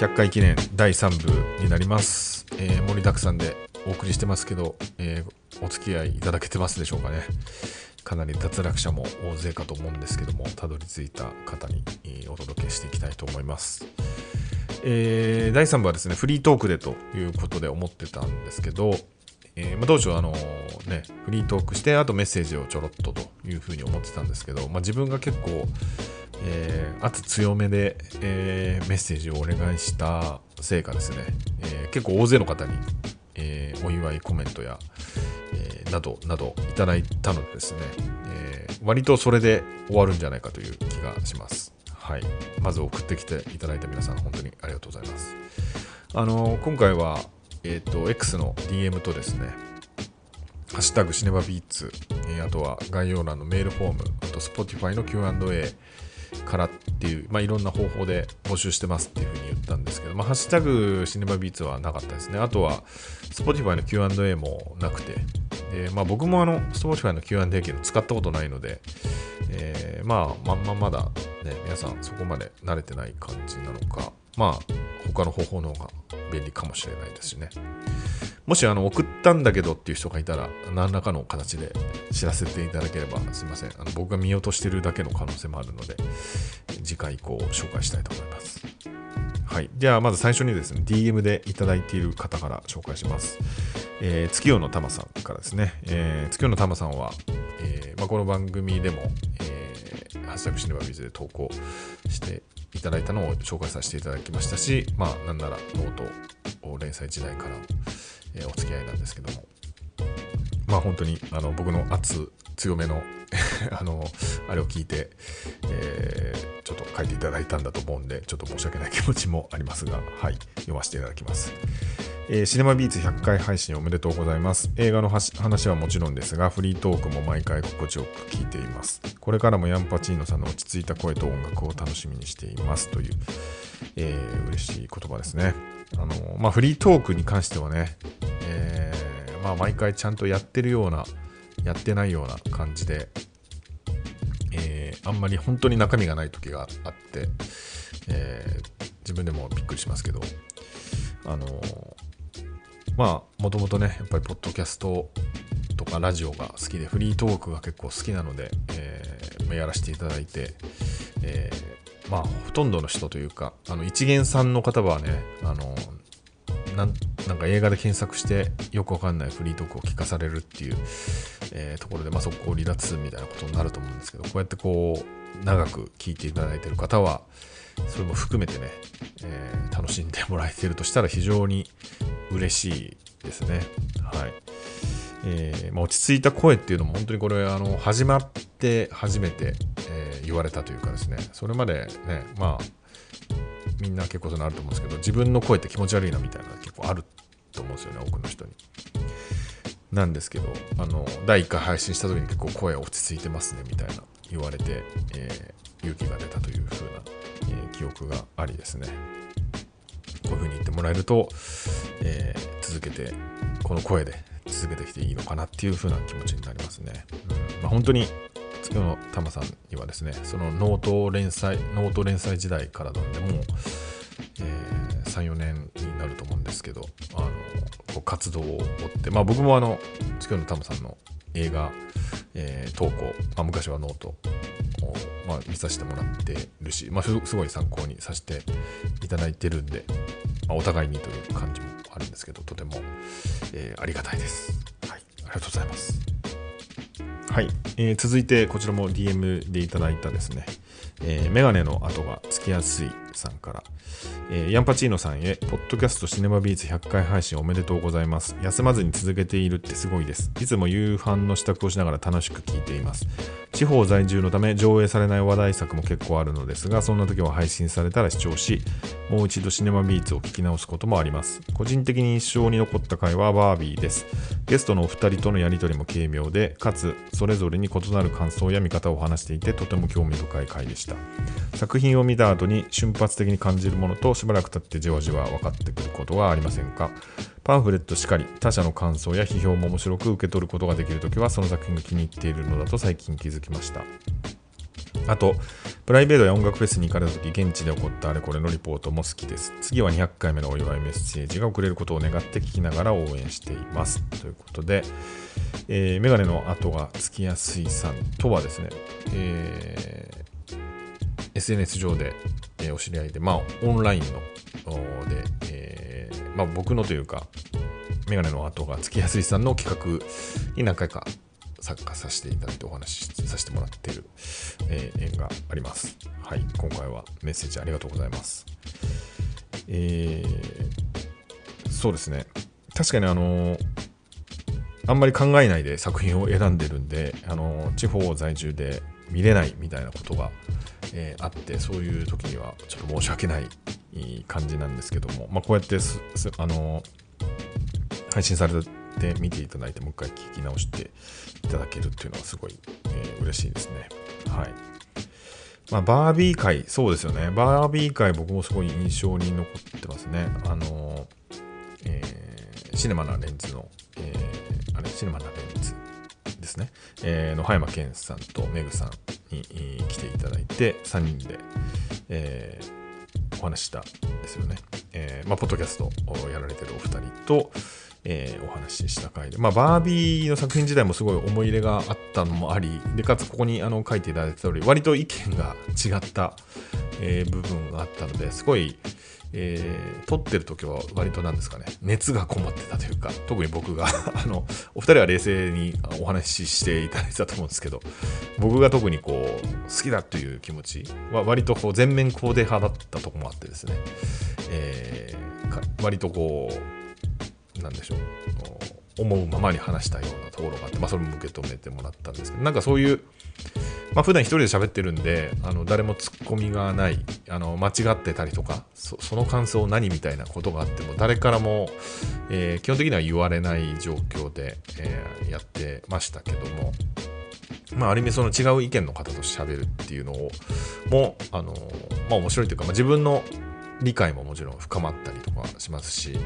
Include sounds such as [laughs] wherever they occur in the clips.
100回記念第3部になります、えー盛りだくさんでお送りしてますけど、えーお付き合いいただけてますでしょうかね。かなり脱落者も大勢かと思うんですけどもたどり着いた方に、お届けしていきたいと思います。えー第3部はですねフリートークでということで思ってたんですけど、えーまあ、当初あのねフリートークしてあとメッセージをちょろっとというふうに思ってたんですけど、まあ、自分が結構、えー圧強めで、えーメッセージをお願いしたせいかですね、えー結構大勢の方に、えお祝いコメントや、えなどなどいただいたのでですね、え割とそれで終わるんじゃないかという気がします。はい、まず送ってきていただいた皆さん本当にありがとうございます。あの今回は、えっと X の DM とですねハッシュタグシネマビーツ、えーあとは概要欄のメールフォーム、あと Spotify の Q&A からっていう、まあ、いろんな方法で募集してますっていうふうに言ったんですけど、まあ、ハッシュタグシネマビーツはなかったですね。あとは Spotify の Q&A もなくて、でまあ、僕もあの Spotify の Q&A 機能使ったことないので、えーまあ、まんままだね、皆さんそこまで慣れてない感じなのか、まあ、他の方法の方が便利かもしれないですしね。もしあの送ったんだけどっていう人がいたら、何らかの形で知らせていただければすいません。あの僕が見落としてるだけの可能性もあるので、次回以降紹介したいと思います。はい。では、まず最初にですね、DM でいただいている方から紹介します。えー月夜のたまさんからですね、えー月夜のたまさんは、えーまあ、この番組でも、えーハッシュタグシネマビズで投稿していただいたのを紹介させていただきましたし、まあ、なんならノート連載時代から、えーお付き合いなんですけども、まあ本当にあの僕の圧強めの [laughs] あのあれを聞いて、えーちょっと書いていただいたんだと思うんでちょっと申し訳ない気持ちもありますがはい読ませていただきます、えーシネマビーツ100回配信おめでとうございます。映画の話はもちろんですがフリートークも毎回心地よく聞いています。これからもヤンパチーノさんの落ち着いた声と音楽を楽しみにしていますという、えー嬉しい言葉ですね。あのまあフリートークに関してはね、えーまあ、毎回ちゃんとやってるようなやってないような感じで、えーあんまり本当に中身がない時があって、えー自分でもびっくりしますけどあのまあもともとねやっぱりポッドキャストとかラジオが好きでフリートークが結構好きなので、えーやらせていただいて、えーまあほとんどの人というかあの一元さんの方はねあのなんなんか映画で検索してよくわかんないフリートークを聞かされるっていう、えーところで、まあ、そこを離脱みたいなことになると思うんですけどこうやってこう長く聞いていただいてる方はそれも含めてね、えー楽しんでもらえてるとしたら非常に嬉しいですね。はいえーまあ、落ち着いた声っていうのも本当にこれあの始まって初めて、えー言われたというかですねそれまでねまあみんな結構そのあると思うんですけど自分の声って気持ち悪いなみたいな結構あると思うんですよね多くの人に。なんですけどあの第1回配信した時に結構声落ち着いてますねみたいな言われて、えー勇気が出たという風な、えー記憶がありですねこういう風に言ってもらえると、えー続けてこの声で続けてきていいのかなっていう風な気持ちになりますね。うんまあ、本当に月野たまさんにはですねそのノート連載ノート連載時代からなんでもう、え34年になると思うんですけどあのこう活動を追って、まあ、僕もあの月野たまさんの映画、えー投稿、まあ、昔はノートを、まあ、見させてもらってるし、まあ、すすごい参考にさせていただいてるんで、まあ、お互いにという感じもあるんですけどとても、えーありがたいです。はい、ありがとうございます。はい、えー続いてこちらも DM でいただいたですね、えーメガネの跡がつきやすいさんから、えーヤンパチーノさんへ、ポッドキャストシネマビーツ100回配信おめでとうございます。休まずに続けているってすごいです。いつも夕飯の支度をしながら楽しく聞いています。地方在住のため上映されない話題作も結構あるのですが、そんな時は配信されたら視聴し、もう一度シネマビーツを聞き直すこともあります。個人的に印象に残った回はバービーです。ゲストのお二人とのやりとりも軽妙で、かつそれぞれに異なる感想や見方を話していて、とても興味深い回でした。作品を見た後に瞬発的に感じるものとしばらく経ってじわじわ分かってくることはありませんか？パンフレットしかり他者の感想や批評も面白く受け取ることができるときはその作品が気に入っているのだと最近気づきましたあと、プライベートや音楽フェスに行かれた時、現地で起こったあれこれのリポートも好きです。次は200回目のお祝いメッセージが送れることを願って聞きながら応援しています。ということで、えー、メガネの跡がつきやすいさんとはですね、えー、SNS 上で、えー、お知り合いで、まあ、オンラインので、えー、まあ、僕のというか、メガネの跡がつきやすいさんの企画に何回か参加させていただいてお話しさせてもらっている、えー、縁があります。はい、今回はメッセージありがとうございます。えー、そうですね。確かにあのあんまり考えないで作品を選んでるんで、あの地方在住で見れないみたいなことが、えー、あって、そういう時にはちょっと申し訳ない感じなんですけども、まあ、こうやってあの配信されて見ていただいて、もう一回聞き直していただけるっていうのはすごい、えー、嬉しいですね。はい。まあ、バービー界、そうですよね。バービー界、僕もすごい印象に残ってますね。あの、えー、シネマなレンズの、えー、あれ、シネマなレンズですね。えー、野葉山健さんとメグさんに来ていただいて、3人で、えー、お話したんですよね。えー、まあ、ポッドキャストをやられてるお二人と、えー、お話しした回で、まあ、バービーの作品自体もすごい思い入れがあったのもあり、でかつここにあの書いていただいた通り、割と意見が違った、え、部分があったので、すごい、えー、撮ってる時は割となんですかね、熱がこもってたというか、特に僕が [laughs] あの、お二人は冷静にお話ししていただいたと思うんですけど、僕が特にこう、好きだという気持ちは割とこう全面肯定派だったとこもあってですね、えー、割とこう、なんでしょう思うままに話したようなところがあって、まあ、それも受け止めてもらったんですけどなんかそういう、まあ普段一人で喋ってるんであの誰もツッコミがないあの間違ってたりとかその感想何みたいなことがあっても誰からも、えー、基本的には言われない状況で、えー、やってましたけども。まあ、ある意味その違う意見の方と喋るっていうのをもあのまあ面白いというか、まあ、自分の理解ももちろん深まったりとかしますし、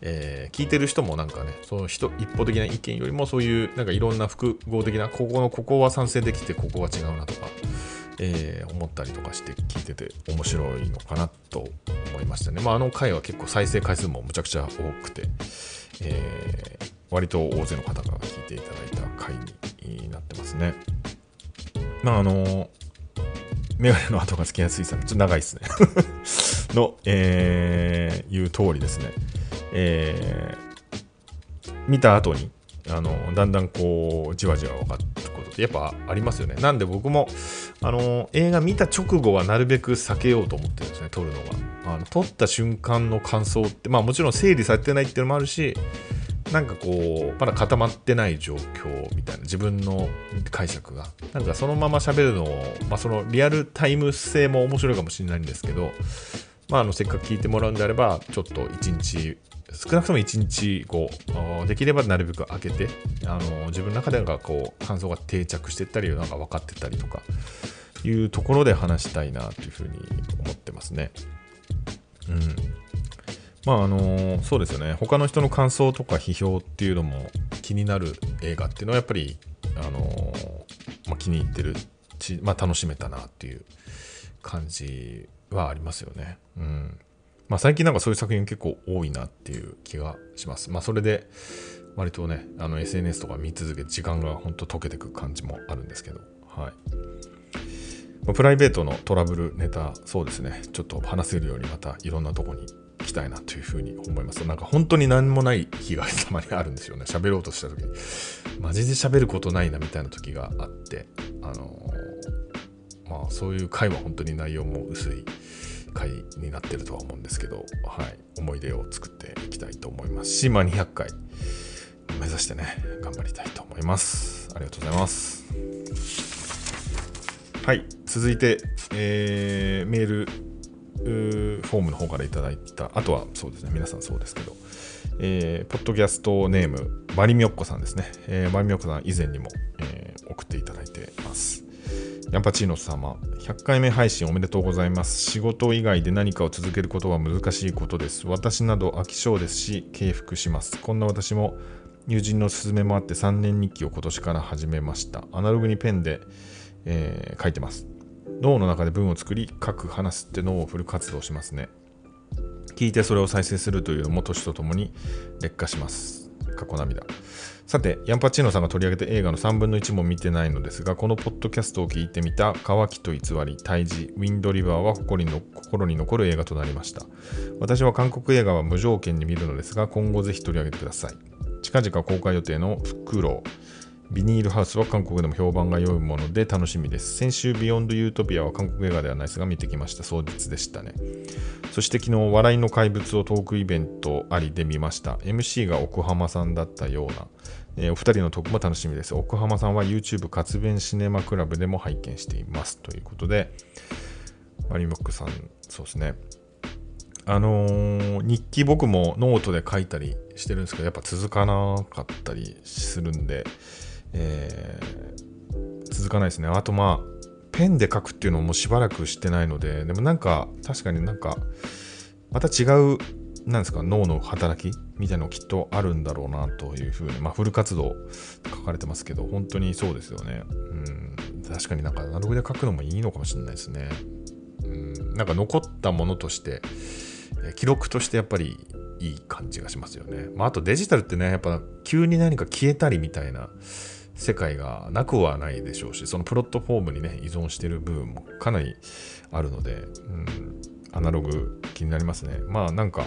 えー、聞いてる人もなんかね、その人一方的な意見よりもそういうなんかいろんな複合的な、ここのここは賛成できてここは違うなとか、えー、思ったりとかして聞いてて面白いのかなと思いましたね。まあ、あの回は結構再生回数もむちゃくちゃ多くて、えー、割と大勢の方が聞いていただいた回になってますね。まああのメガネの跡がつきやすいさん、ちょっと長いですね。[laughs] の、えー、いう通りですね。えー、見た後にあのだんだんこうじわじわ分かってくことってやっぱありますよね。なんで僕もあの映画見た直後はなるべく避けようと思ってるんですね撮るのが。あの撮った瞬間の感想ってまあもちろん整理されてないっていうのもあるしなんかこうまだ固まってない状況みたいな自分の解釈がなんかそのまま喋るのを、まあ、そのリアルタイム性も面白いかもしれないんですけどまあ、あのせっかく聞いてもらうんであればちょっと1日少なくとも1日後できればなるべく開けてあの自分の中でなんこう感想が定着していったりなんか分かってたりとかいうところで話したいなというふうに思ってますね。うん。まああのそうですよね他の人の感想とか批評っていうのも気になる映画っていうのはやっぱりあのまあ、気に入ってるし、まあ、楽しめたなっていう感じはありますよね。うん。まあ最近なんかそういう作品結構多いなっていう気がします。まあそれで割とね、あの SNS とか見続けて時間がほんと溶けてく感じもあるんですけど、はい。ま、プライベートのトラブルネタ、そうですね、ちょっと話せるようにまたいろんなとこに行きたいなというふうに思います。なんか本当に何もない日がたまにあるんですよね。喋ろうとした時に。マジで喋ることないなみたいな時があって、あのー、まあそういう回は本当に内容も薄い回になってるとは思うんですけど、はい、思い出を作っていきたいと思いますし、まあ、200回目指してね、頑張りたいと思います。ありがとうございます。はい、続いて、えー、メールフォームの方からいただいた、あとはそうですね、皆さんそうですけど、えー、ポッドキャストネーム、バリミョッコさんですね。えー、バリミョッコさん以前にも、えー、送っていただいてます。ヤンパチーノ様、100回目配信おめでとうございます。仕事以外で何かを続けることは難しいことです。私など飽き性ですし、敬服します。こんな私も友人の勧めもあって3年日記を今年から始めました。アナログにペンで、えー、書いてます。脳の中で文を作り書く話すって脳をフル活動しますね聞いてそれを再生するというのも年とともに劣化します過去涙さて、ヤンパチーノさんが取り上げた映画の3分の1も見てないのですが、このポッドキャストを聞いてみた、乾きと偽り、胎児、ウィンドリバーは心に心に残る映画となりました。私は韓国映画は無条件に見るのですが、今後ぜひ取り上げてください。近々公開予定のフクロウ、ビニールハウスは韓国でも評判が良いもので楽しみです。先週、ビヨンド・ユートピアは韓国映画ではないですが見てきました。壮絶でしたね。そして昨日、笑いの怪物をトークイベントありで見ました。MC が奥浜さんだったような。えー、お二人のトークも楽しみです。奥浜さんは YouTube 活弁シネマクラブでも拝見しています。ということで、マリモックさん、そうですね。あのー、日記僕もノートで書いたりしてるんですけど、やっぱ続かなかったりするんで、えー、続かないですね。あとまあ、ペンで書くっていうのもしばらくしてないので、でもなんか、確かになんか、また違うなんですか脳の働きみたいなのきっとあるんだろうなというふうに、まあ、フル活動書かれてますけど、本当にそうですよね。うん、確かになんかアナログで書くのもいいのかもしれないですね。うん、なんか残ったものとして、記録としてやっぱりいい感じがしますよね。まあ、あとデジタルってね、やっぱ急に何か消えたりみたいな世界がなくはないでしょうし、そのプロットフォームにね、依存してる部分もかなりあるので、うん、アナログ気になりますね。まあなんか、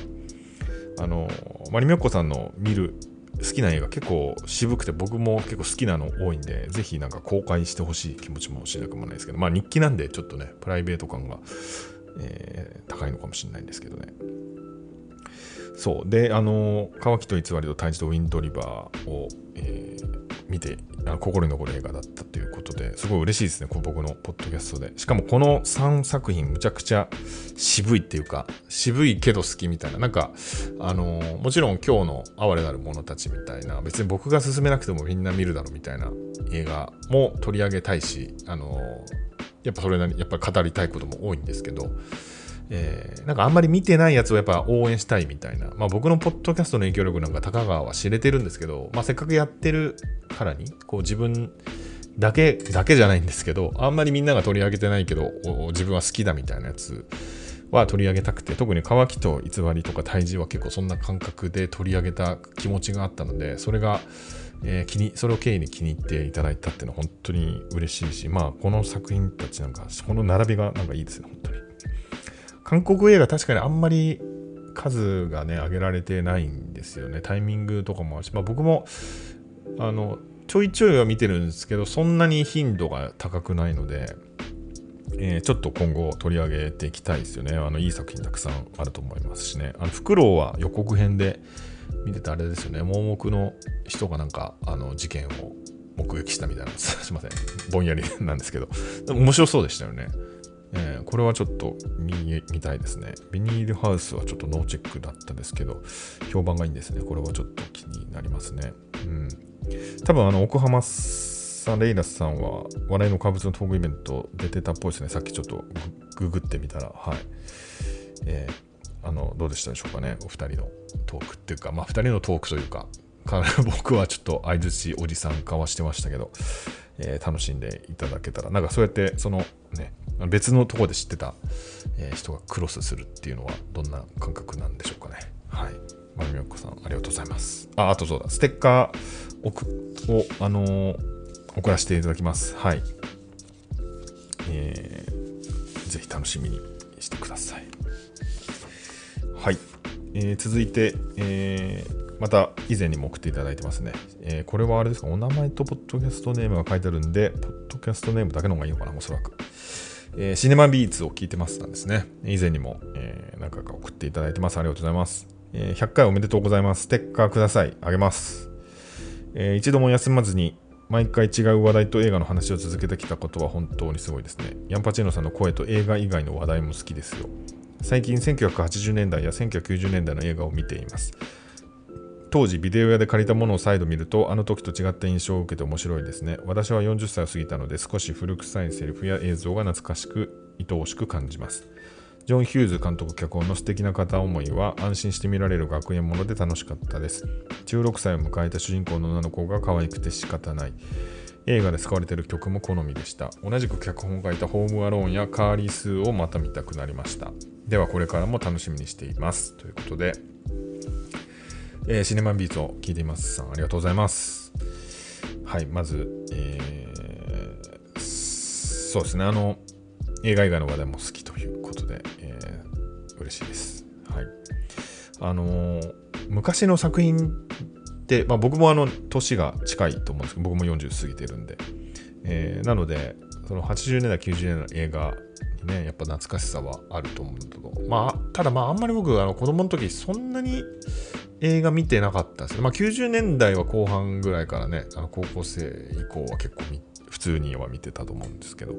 あの、マリミョッコさんの見る好きな映画結構渋くて僕も結構好きなの多いんで、ぜひなんか公開してほしい気持ちもしなくもないですけど、まあ日記なんでちょっとね、プライベート感が、えー、高いのかもしれないんですけどね。そう。で、あの、乾きと偽りと胎児とウィンドリバーを、えー、見て心に残る映画だったということですごい嬉しいですね、こ僕のポッドキャストで。しかもこの3作品、むちゃくちゃ渋いっていうか、渋いけど好きみたいな、なんか、あのー、もちろん今日の哀れなる者たちみたいな、別に僕が勧めなくてもみんな見るだろうみたいな映画も取り上げたいし、あのー、やっぱそれなりにやっぱり語りたいことも多いんですけど、えー、なんかあんまり見てないやつをやっぱ応援したいみたいな。まあ僕のポッドキャストの影響力なんか高川は知れてるんですけど、まあせっかくやってるからに、こう自分だけ、だけじゃないんですけど、あんまりみんなが取り上げてないけど、自分は好きだみたいなやつは取り上げたくて、特に乾きと偽りとか胎児は結構そんな感覚で取り上げた気持ちがあったので、それが、えー、気に、それを経緯に気に入っていただいたっていうのは本当に嬉しいし、まあこの作品たちなんか、この並びがなんかいいですね、本当に。韓国映画確かにあんまり数がね、上げられてないんですよね。タイミングとかもあるし、まあ僕も、あの、ちょいちょいは見てるんですけど、そんなに頻度が高くないので、えー、ちょっと今後取り上げていきたいですよね。あの、いい作品たくさんあると思いますしね。あの、フクロウは予告編で見てたあれですよね。盲目の人がなんか、あの、事件を目撃したみたいな、[laughs] すいません。ぼんやりなんですけど、面白そうでしたよね。えー、これはちょっと見見たいですね。ビニールハウスはちょっとノーチェックだったですけど、評判がいいんですね。これはちょっと気になりますね。うん。多分あの、奥浜さん、レイラスさんは、笑いの怪物のトークイベント出てたっぽいですね。さっきちょっとググってみたら、はい。えー、あの、どうでしたでしょうかね。お二人のトークっていうか、まあ、二人のトークというか、[laughs] 僕はちょっと相づちおじさんかわしてましたけど、えー、楽しんでいただけたら、なんかそうやって、そのね、別のところで知ってた、えー、人がクロスするっていうのはどんな感覚なんでしょうかね。はい。まみよこさん、ありがとうございます。あ、あとそうだ、ステッカーを、あのー、送らせていただきます。はい。えー、ぜひ楽しみにしてください。はい。えー、続いて、えー、また以前にも送っていただいてますね。えー、これはあれですか、お名前とポッドキャストネームが書いてあるんで、ポッドキャストネームだけの方がいいのかな、おそらく。えー、シネマビーツを聞いてますなんですね。以前にも、えー、何回か送っていただいてます。ありがとうございます。えー、100回おめでとうございます。ステッカーください。あげます。えー、一度も休まずに毎回違う話題と映画の話を続けてきたことは本当にすごいですね。ヤンパチーノさんの声と映画以外の話題も好きですよ。最近1980年代や1990年代の映画を見ています。当時ビデオ屋で借りたものを再度見るとあの時と違った印象を受けて面白いですね。私は40歳を過ぎたので少し古臭いセリフや映像が懐かしく愛おしく感じます。ジョン・ヒューズ監督脚本の素敵な片思いは安心して見られる学園もので楽しかったです。16歳を迎えた主人公の女の子が可愛くて仕方ない。映画で使われている曲も好みでした。同じく脚本を書いたホームアローンやカーリースーをまた見たくなりました。ではこれからも楽しみにしています。ということで、えー、シネマンビーツを聞いています。さんありがとうございます。はいまず、えー、そうですね。あの映画以外の話題も好きということで、えー、嬉しいです。はい。あのー、昔の作品で、まあ、僕もあの年が近いと思うんですけど僕も40過ぎてるんで、えー、なのでその80年代90年代の映画にねやっぱ懐かしさはあると思うんだけど。まあただまああんまり僕あの子供の時そんなに映画見てなかったですね、まあ、90年代は後半ぐらいからねあの高校生以降は結構普通には見てたと思うんですけど。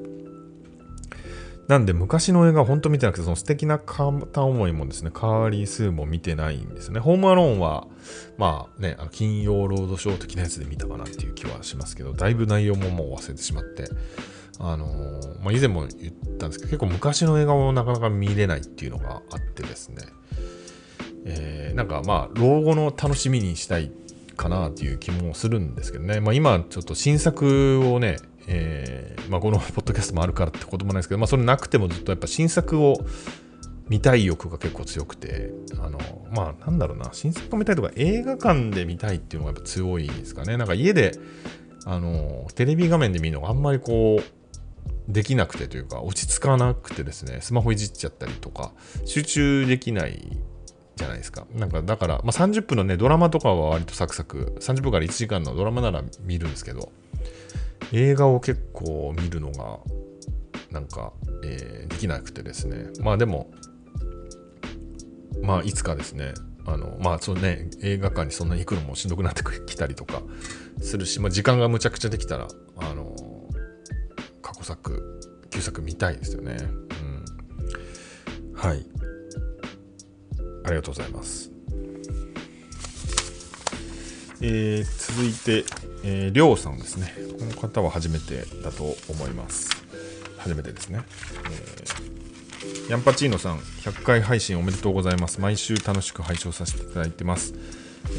なんで昔の映画本当見てなくて、その素敵な片思いもですね、カーリー・スーも見てないんですね。ホームアローンは、まあね、あの金曜ロードショー的なやつで見たかなっていう気はしますけど、だいぶ内容ももう忘れてしまって、あのー、まあ、以前も言ったんですけど、結構昔の映画もなかなか見れないっていうのがあってですね、えー、なんかまあ、老後の楽しみにしたいかなっていう気もするんですけどね、まあ、今ちょっと新作をね、えー、まあ、このポッドキャストもあるからってこともないですけど、まあ、それなくてもずっとやっぱ新作を見たい欲が結構強くて、あの、まあ、なんだろうな、新作を見たいとか映画館で見たいっていうのがやっぱ強いですかね。なんか家で、あの、テレビ画面で見るのがあんまりこう、できなくてというか、落ち着かなくてですね、スマホいじっちゃったりとか、集中できないじゃないですか。なんか、だから、まあ、30分のね、ドラマとかは割とサクサク、30分から1時間のドラマなら見るんですけど、映画を結構見るのがなんか、えー、できなくてですね。まあでもまあいつかですねあのまあそうね映画館にそんなに行くのもしんどくなってきたりとかするし、まあ、時間がむちゃくちゃできたらあの過去作旧作見たいですよね。うん。はい。ありがとうございますえー、続いて、えー、りょうさんですね。この方は初めてだと思います。初めてですね。えー、ヤンパチーノさん、100回配信おめでとうございます。毎週楽しく拝聴させていただいてます。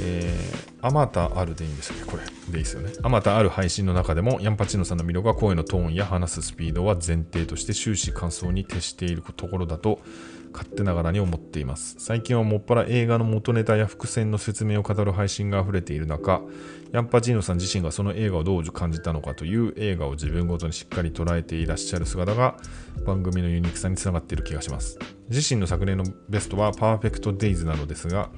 えー、あまたあるでいいんですよね、これ。でいいですよね。あまたある配信の中でも、ヤンパチーノさんの魅力は声のトーンや話すスピードは前提として終始感想に徹しているところだと勝手ながらに思っています。最近はもっぱら映画の元ネタや伏線の説明を語る配信が溢れている中、ヤンパチーノさん自身がその映画をどう感じたのかという映画を自分ごとにしっかり捉えていらっしゃる姿が番組のユニークさにつながっている気がします。自身の昨年のベストはパーフェクトデイズなのですが、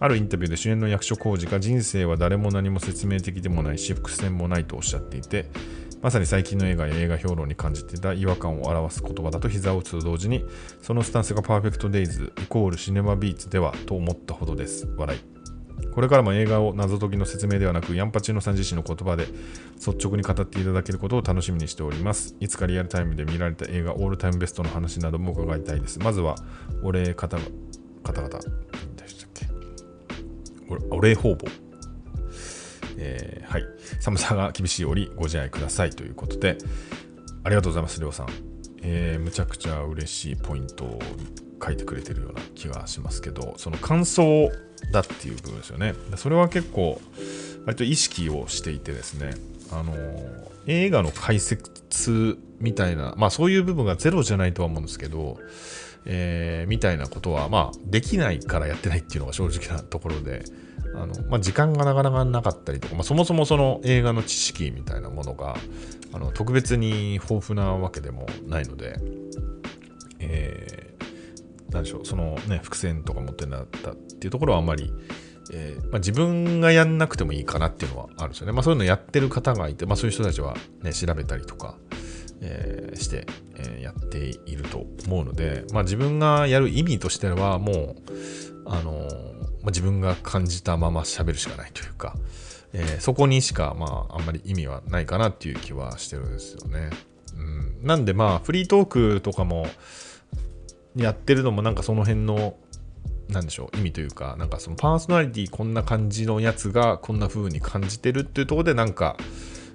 あるインタビューで主演の役所広司が人生は誰も何も説明的でもないし伏線もないとおっしゃっていて、まさに最近の映画や映画評論に感じていた違和感を表す言葉だと膝を打つと同時に、そのスタンスがパーフェクトデイズイコールシネマビーツではと思ったほどです。笑い。これからも映画を謎解きの説明ではなく、ヤンパチーノさん自身の言葉で率直に語っていただけることを楽しみにしております。いつかリアルタイムで見られた映画オールタイムベストの話なども伺いたいです。まずは、お礼方々、方々、でしたっけお礼方々。えー、はい。寒さが厳しい折ご自愛くださいということで、ありがとうございます、りょうさん。えー、むちゃくちゃ嬉しいポイントを書いてくれてるような気がしますけど、その感想だっていう部分ですよね。それは結構、割と意識をしていてですね、あの映画の解説みたいな、まあそういう部分がゼロじゃないとは思うんですけど、えー、みたいなことは、まあ、できないからやってないっていうのが正直なところで、あのまあ、時間がなかなかなかったりとか、まあ、そもそもその映画の知識みたいなものがあの特別に豊富なわけでもないので、えー、なんでしょうそのね伏線とか持ってなったっていうところはあんまり、えーまあ、自分がやんなくてもいいかなっていうのはあるんですよね、まあ、そういうのやってる方がいて、まあ、そういう人たちは、ね、調べたりとか、えー、して、えー、やっていると思うので、まあ、自分がやる意味としてはもうあのーまあ、自分が感じたまま喋るしかないというか、えー、そこにしか、まあ、あんまり意味はないかなっていう気はしてるんですよね。うん、なんで、まあ、フリートークとかもやってるのも、なんかその辺の、なんでしょう、意味というか、なんかそのパーソナリティこんな感じのやつがこんな風に感じてるっていうとこで、なんか、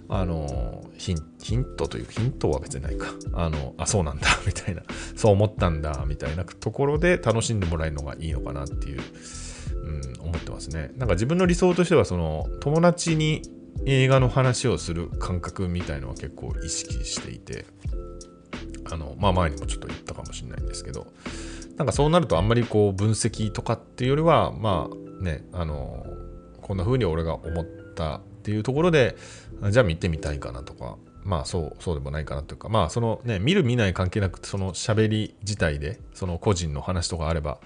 あのヒン、ヒントというヒントは別にないか。あの、あ、そうなんだ、みたいな。そう思ったんだ、みたいなところで楽しんでもらえるのがいいのかなっていううん、思ってますね。なんか自分の理想としては、その、友達に映画の話をする感覚みたいのは結構意識していてあのまあ前にもちょっと言ったかもしれないんですけどなんかそうなるとあんまりこう分析とかっていうよりはまあねあのこんな風に俺が思ったっていうところでじゃあ見てみたいかなとかまあそうそうでもないかなというかまあそのね見る見ない関係なくその喋り自体でその個人の話とかあれば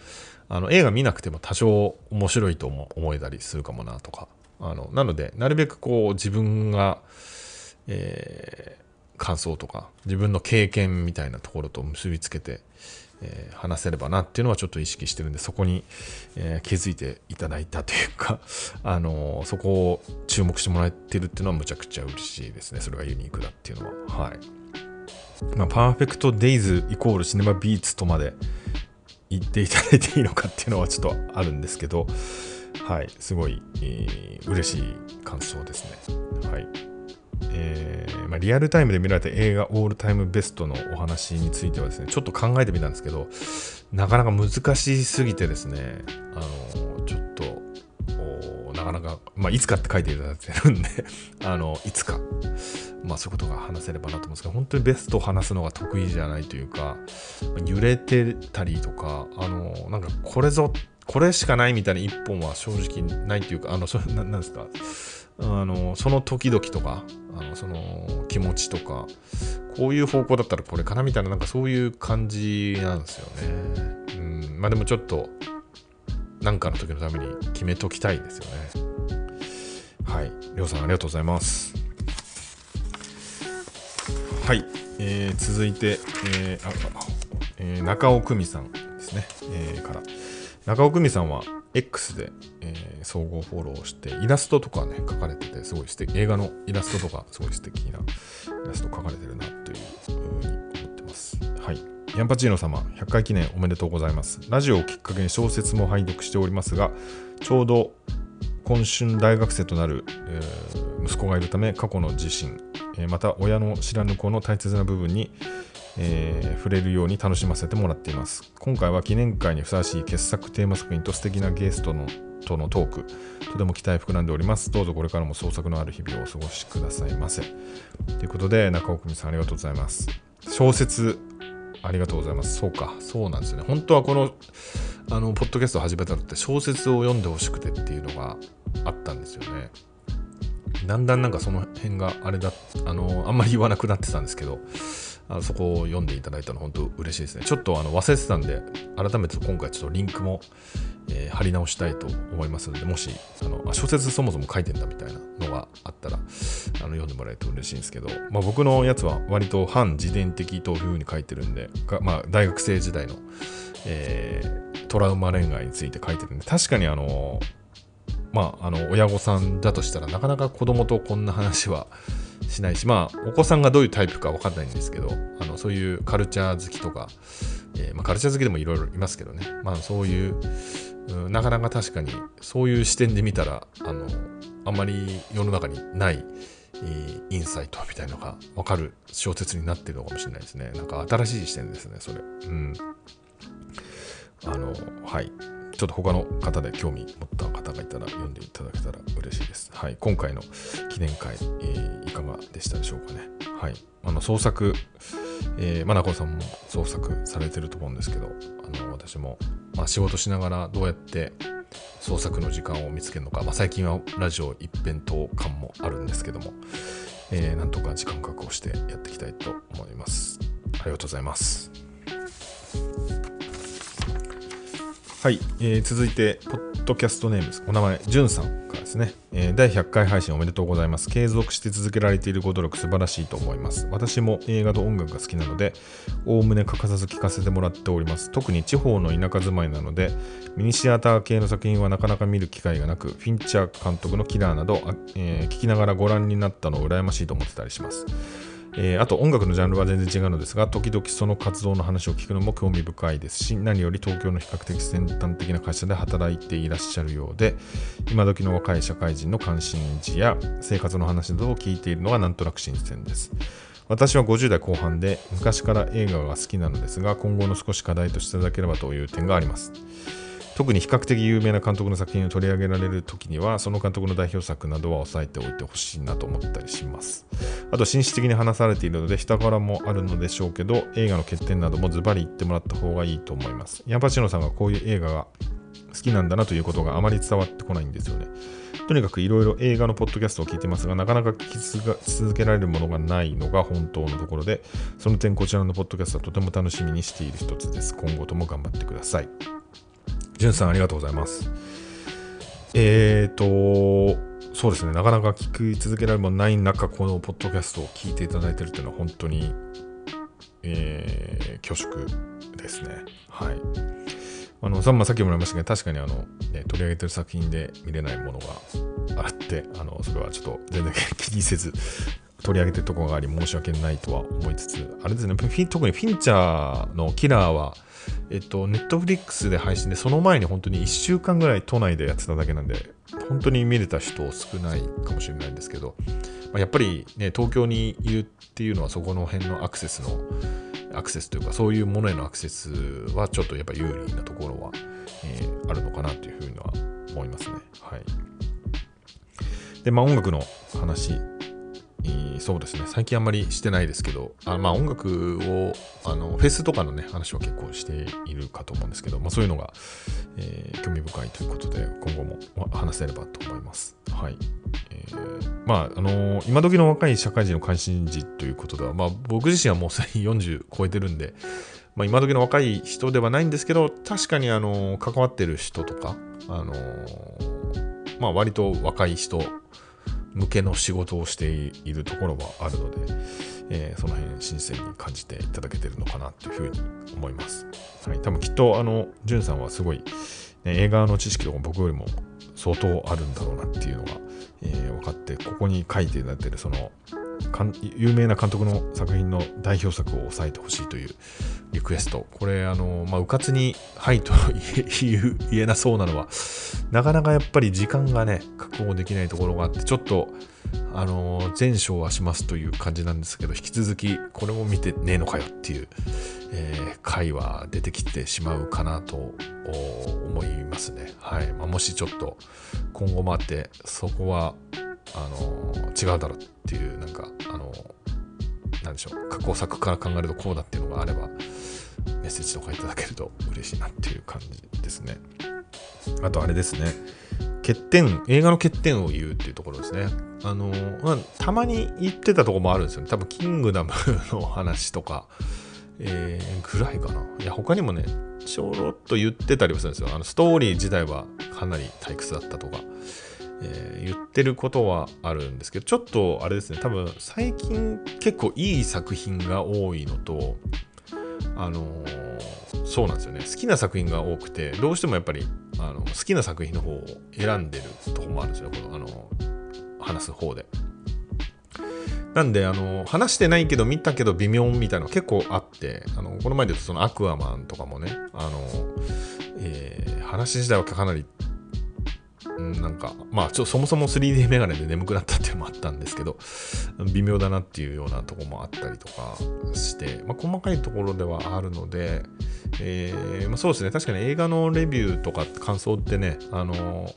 あの映画見なくても多少面白いと思えたりするかもなとか。あのなのでなるべくこう自分が、えー、感想とか自分の経験みたいなところと結びつけて、えー、話せればなっていうのはちょっと意識してるんでそこに、えー、気づいていただいたというか、[laughs] あのそこを注目してもらえてるっていうのはむちゃくちゃ嬉しいですね。それがユニークだっていうのは。はい。まあ、パーフェクトデイズイコールシネマビーツとまで言っていただいていいのかっていうのはちょっとあるんですけど、はい、すごい、えー、嬉しい感想ですね。はい。えーまあ、リアルタイムで見られた映画オールタイムベストのお話についてはですね、ちょっと考えてみたんですけど、なかなか難しすぎてですね、あの、かなか、まあ、いつかって書いていただいてるんで [laughs] あの、いつか、まあ、そういうことが話せればなと思うんですけど、本当にベストを話すのが得意じゃないというか、揺れてたりとか、あの、なんかこれぞ、これしかないみたいな一本は正直ないというか、あの、そななんですか、あの、その時々とか、あの、その気持ちとか、こういう方向だったらこれかなみたいな、なんかそういう感じなんですよね。うん、まあでもちょっと、なんかの時のために決めときたいですよね。はい。りょうさんありがとうございます。はい。えー、続いて、えー、あえー、中尾久美さんですね。えー、から。中尾久美さんは X で、えー、総合フォローして、イラストとかね、描かれてて、すごい素敵、映画のイラストとか、すごい素敵なイラスト描かれてるな、というふうに思ってます。はい。ヤンパチーノ様、100回記念おめでとうございます。ラジオをきっかけに小説も拝読しておりますが、ちょうど今春大学生となる、えー、息子がいるため、過去の自身、えー、また親の知らぬ子の大切な部分に、えー、触れるように楽しませてもらっています。今回は記念会にふさわしい傑作テーマ作品と素敵なゲストのとのトーク、とても期待膨らんでおります。どうぞこれからも創作のある日々をお過ごしくださいませ。ということで、中尾久美さんありがとうございます。小説ありがとうございます。そうか、そうなんですよね。本当はこの、あの、ポッドキャストを始めたのって小説を読んでほしくてっていうのがあったんですよね。だんだんなんかその辺があれだ、あの、あんまり言わなくなってたんですけど、あそこを読んでいただいたの本当嬉しいですね。ちょっとあの忘れてたんで、改めて今回ちょっとリンクも、えー、貼り直したいと思いますので、もしあのあ小説そもそも書いてんだみたいなのがあったら、あの読んでもらえると嬉しいんですけど、まあ、僕のやつは割と反自伝的というふうに書いてるんで、まあ、大学生時代の、えー、トラウマ恋愛について書いてるんで、確かにあの、まあ、あの親御さんだとしたらなかなか子供とこんな話はしないし、まあ、お子さんがどういうタイプか分かんないんですけど、あのそういうカルチャー好きとか、えー、まあ、カルチャー好きでもいろいろいますけどね、まあ、そういう、なかなか確かにそういう視点で見たら、あの、あんまり世の中にない、えー、インサイトみたいのが分かる小説になってるのかもしれないですね。なんか新しい視点ですね、それ。うん。あの、はい。ちょっと他の方で興味持った方がいたら読んでいただけたら嬉しいです。はい、今回の記念会、えー、いかがでしたでしょうかね。はい、あの創作、えー、まなこさんも創作されてると思うんですけど、あの私も、まあ、仕事しながらどうやって創作の時間を見つけるのか、まあ、最近はラジオ一辺倒感もあるんですけども、えー、なんとか時間確保してやっていきたいと思います。ありがとうございます。はい、えー、続いて、ポッドキャストネームです。お名前、じゅんさんからですね、えー、第100回配信おめでとうございます。継続して続けられているご努力素晴らしいと思います。私も映画と音楽が好きなので、おおむね欠かさず聞かせてもらっております。特に地方の田舎住まいなので、ミニシアター系の作品はなかなか見る機会がなく、フィンチャー監督のキラーなど、えー、聞きながらご覧になったのを羨ましいと思ってたりします。えー、あと音楽のジャンルは全然違うのですが、時々その活動の話を聞くのも興味深いですし、何より東京の比較的先端的な会社で働いていらっしゃるようで、今時の若い社会人の関心事や生活の話などを聞いているのがなんとなく新鮮です。私は50代後半で昔から映画が好きなのですが、今後の少し課題としていただければという点があります。特に比較的有名な監督の作品を取り上げられる時にはその監督の代表作などは押さえておいてほしいなと思ったりしますあと紳士的に話されているので人柄もあるのでしょうけど映画の欠点などもズバリ言ってもらった方がいいと思いますヤンパチノさんがこういう映画が好きなんだなということがあまり伝わってこないんですよねとにかくいろいろ映画のポッドキャストを聞いてますが、なかなか聞き続けられるものがないのが本当のところで、その点こちらのポッドキャストはとても楽しみにしている一つです。今後とも頑張ってください。じゅんさんありがとうございます。えーと、そうですね、なかなか聞き続けられるもない中、このポッドキャストを聞いていただいているというのは本当に、えー、恐縮ですね。はい。あの、さっきもらいましたけど、確かにあの、ね、取り上げてる作品で見れないものがあって、あの、それはちょっと全然 [laughs] 気にせず、取り上げてるところがあり申し訳ないとは思いつつ、あれですね、特にフィンチャーのキラーは、えっと、ネットフリックスで配信で、その前に本当に1週間ぐらい都内でやってただけなんで、本当に見れた人少ないかもしれないんですけど、まあ、やっぱりね、東京にいるっていうのはそこの辺のアクセスの、アクセスというか、そういうものへのアクセスはちょっとやっぱ有利なところは、えー、あるのかなというふうには思いますね。はい。で、まあ音楽の話そうですね、最近あんまりしてないですけど、あまあ、音楽をあのフェスとかのね話は結構しているかと思うんですけど、まあ、そういうのが、えー、興味深いということで、今後も話せればと思います。はい。えー、まあ、あのー、今時の若い社会人の関心事ということでは、まあ、僕自身はもうすでに40超えてるんで、まあ、今時の若い人ではないんですけど、確かに、あの関わってる人とか、あのまあ、割と若い人向けの仕事をしているところはあるので、えー、その辺新鮮に感じていただけてるのかなというふうに思います。はい、多分きっとあの、じゅんさんはすごい、ね、映画の知識とか僕よりも相当あるんだろうなっていうのが、えー、分かって、ここに書いていただいてるその有名な監督の作品の代表作を押さえてほしいというリクエスト。これ、あの、まあ、うかつに、はいと言えなそうなのは、なかなかやっぱり時間がね、確保できないところがあって、ちょっと、あの、前哨はしますという感じなんですけど、引き続き、これも見てねえのかよっていう、えー、回は出てきてしまうかなと思いますね。はい。まあ、もしちょっと、今後もあって、そこは、あの違うだろうっていうなんかあのなんでしょう過去作から考えるとこうだっていうのがあればメッセージとかいただけると嬉しいなっていう感じですね。あとあれですね。欠点映画の欠点を言うっていうところですね。あの、まあ、たまに言ってたとこもあるんですよね。多分キングダムの話とかえー、ぐらいかな。いや他にもねちょろっと言ってたりもするんですよ。あのストーリー自体はかなり退屈だったとか。えー、言ってることはあるんですけど、ちょっとあれですね、多分最近結構いい作品が多いのと、あのー、そうなんですよね、好きな作品が多くて、どうしてもやっぱりあの好きな作品の方を選んでるとこもあるんですよ、この、あの話す方で。なんで、あの、話してないけど見たけど微妙みたいなの結構あって、あの、この前で言うとそのアクアマンとかもね、あの、えー、話自体はかなりなんか、まあ、ちょそもそも 3D メガネで眠くなったっていうのもあったんですけど、微妙だなっていうようなとこもあったりとかして、まあ、細かいところではあるので、えー、まあ、そうですね、確かに映画のレビューとか感想ってね、あの、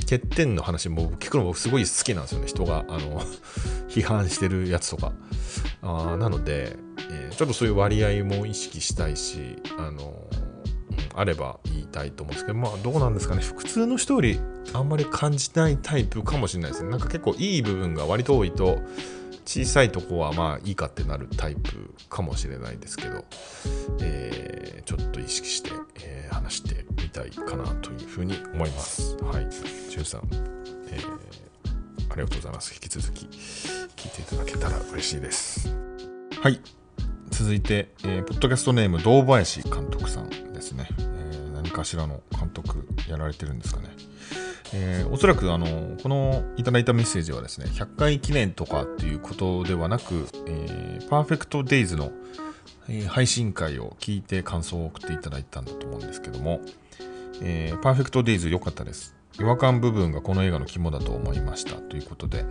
欠点の話も聞くの僕すごい好きなんですよね、人が、あの、[laughs] 批判してるやつとか。あなので、えー、ちょっとそういう割合も意識したいし、あの、あれば言いたいと思うんですけど、まあどうなんですかね。普通の人よりあんまり感じないタイプかもしれないですね。なんか結構いい部分が割と多いと、小さいとこはまあいいかってなるタイプかもしれないですけど、えー、ちょっと意識して、えー、話してみたいかなというふうに思います。はい。13、えー、ありがとうございます。引き続き聞いていただけたら嬉しいです。はい。続いて、えー、ポッドキャストネーム堂林監督さん、かしらの監督やられてるんですかね、えー、おそらくあのこのいただいたメッセージはですね100回記念とかっていうことではなく、えー、パーフェクトデイズの、えー、配信会を聞いて感想を送っていただいたんだと思うんですけども、えー、パーフェクトデイズ良かったです。違和感部分がこの映画の肝だと思いましたということで、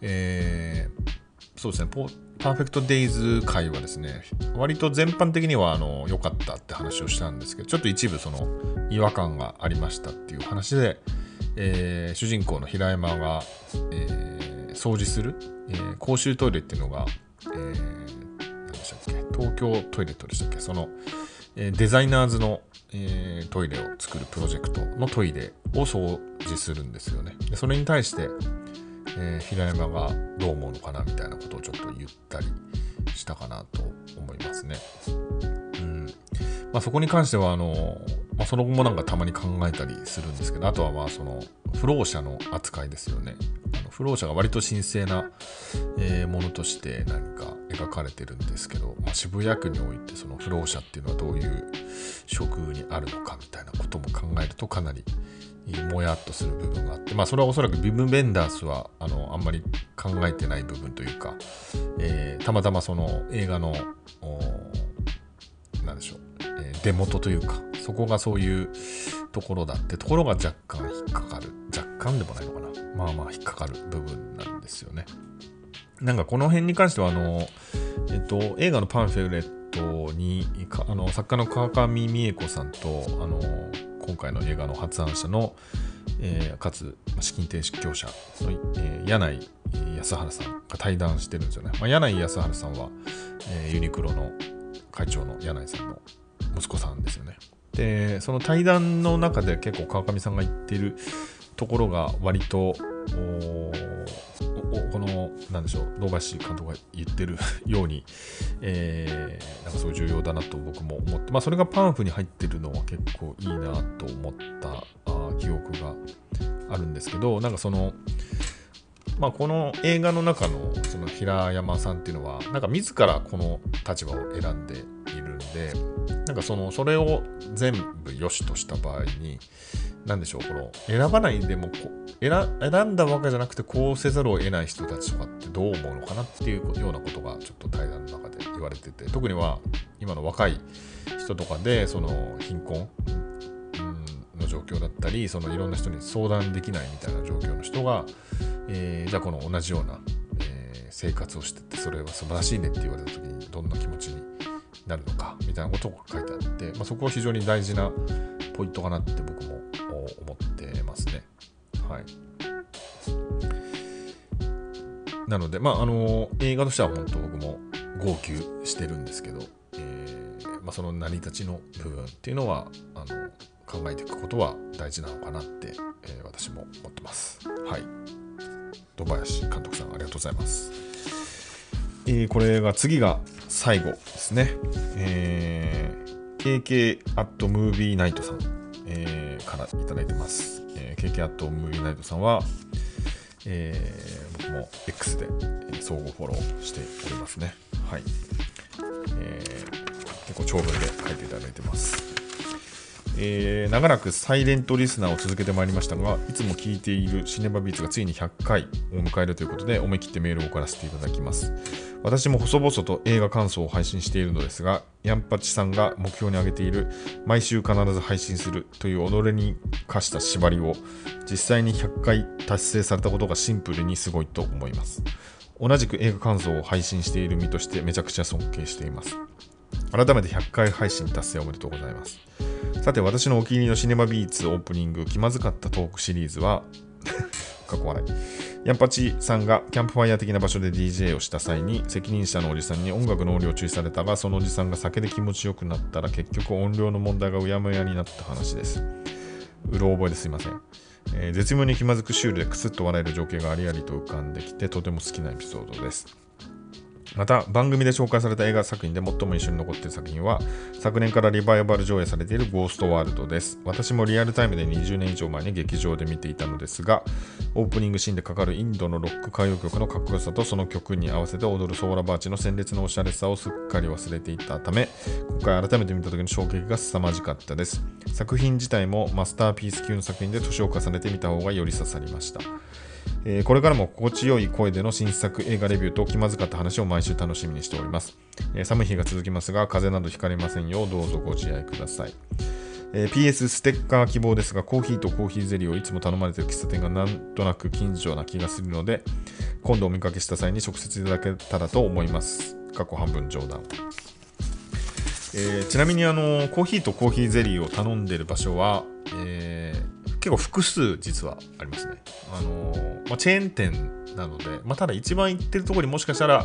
えーそうですね、パーフェクトデイズ会はですね、割と全般的にはあの良かったって話をしたんですけど、ちょっと一部その違和感がありましたっていう話で、えー、主人公の平山が、えー、掃除する、えー、公衆トイレっていうのが、えー、何でしたっけ、東京トイレットでしたっけ、その、えデザイナーズの、えトイレを作るプロジェクトのトイレを掃除するんですよね。でそれに対して、え平山がどう思うのかなみたいなことをちょっと言ったりしたかなと思いますね。うんまあ、そこに関してはあの、まあ、その後もなんかたまに考えたりするんですけどあとはまあその不老者の扱いですよね。あの不老者が割と神聖な、えー、ものとして何か描かれてるんですけど、まあ、渋谷区においてその不老者っていうのはどういう職にあるのかみたいなことも考えるとかなりもやっとする部分があって、まあ、それはおそらくビブ・ベンダースはあのあんまり考えてない部分というか、えー、たまたまその映画の何でしょう、えー、出元というかそこがそういうところだってところが若干引っかかる若干でもないのかな。まあまあ引っかかる部分なんですよね。なんかこの辺に関してはあの、えっと、映画のパンフェレットにあの作家の川上美恵子さんとあの今回の映画の発案者の、えー、かつ資金提供者の、えー、柳井康原さんが対談してるんですよね。まあ、柳井康原さんは、えー、ユニクロの会長の柳井さんの息子さんですよね。で、その対談の中で結構川上さんが言ってるところが割と、この、なんでしょう、堂橋監督が言ってる [laughs] ように、えー、なんかすごい重要だなと僕も思って、まあ、それがパンフに入ってるのは結構いいなと思ったあ記憶があるんですけど、なんかその、まあ、この映画の中のその平山さんっていうのは、なんか自らこの立場を選んでいるんで、なんかその、それを全部良しとした場合に、なんでしょう、この、選ばないでも選んだわけじゃなくて、こうせざるを得ない人たちとかってどう思うのかなっていうようなことが、ちょっと対談の中で言われてて、特には今の若い人とかで、その、貧困、の状況だったり、そのいろんな人に相談できないみたいな状況の人が、えー、じゃあこの同じような、えー、生活をしてて、それは素晴らしいねって言われた時に、どんな気持ちになるのか、みたいなことが書いてあって、まあ、そこは非常に大事なポイントかなって僕も思ってますね。はい。なので、まあ、あの、映画としては本当僕も号泣してるんですけど、えー、まあ、その成り立ちの部分っていうのは、あの、考えていくことは大事なのかなって、えー、私も思ってます。はい。土林監督さん、ありがとうございます。えー、これが次が最後ですね。えー、KK アットムービーナイトさん、えー、からいただいてます。えー、KK アットムービーナイトさんは、えー、僕も X で相互フォローしておりますね。はい。えー、結構長文で書いていただいてます。えー、長らくサイレントリスナーを続けてまいりましたが、いつも聞いているシネマビーツがついに100回を迎えるということで、思い切ってメールを送らせていただきます。私も細々と映画感想を配信しているのですが、ヤンパチさんが目標に挙げている、毎週必ず配信するという己に課した縛りを、実際に100回達成されたことがシンプルにすごいと思います。同じく映画感想を配信している身としてめちゃくちゃ尊敬しています。改めて100回配信達成おめでとうございます。さて、私のお気に入りのシネマビーツオープニング、気まずかったトークシリーズは、[laughs] かっこ笑い。ヤンパチさんがキャンプファイヤー的な場所で DJ をした際に責任者のおじさんに音楽の音量を注意されたがそのおじさんが酒で気持ちよくなったら結局音量の問題がうやむやになった話です。うろ覚えですいません。えー、絶妙に気まずくシュールでクスッと笑える情景がありありと浮かんできてとても好きなエピソードです。また番組で紹介された映画作品で最も印象に残っている作品は昨年からリバイバル上映されているゴーストワールドです。私もリアルタイムで20年以上前に劇場で見ていたのですがオープニングシーンでかかるインドのロック歌謡曲のかっこよさとその曲に合わせて踊るソーラバーチの鮮烈なおしゃれさをすっかり忘れていたため今回改めて見た時の衝撃が凄まじかったです。作品自体もマスターピース級の作品で年を重ねてみた方がより刺さりました。えー、これからも心地よい声での新作映画レビューと気まずかった話を毎週楽しみにしております。えー、寒い日が続きますが、風邪などひかれませんようどうぞご自愛ください。えー PS ステッカー希望ですが、コーヒーとコーヒーゼリーをいつも頼まれている喫茶店がなんとなく近所な気がするので、今度お見かけした際に直接いただけたらと思います。過去半分冗談。えーちなみにあのコーヒーとコーヒーゼリーを頼んでる場所は、えー結構複数実はありますね。あのーまあ、チェーン店なので、まあ、ただ一番行ってるところにもしかしたら、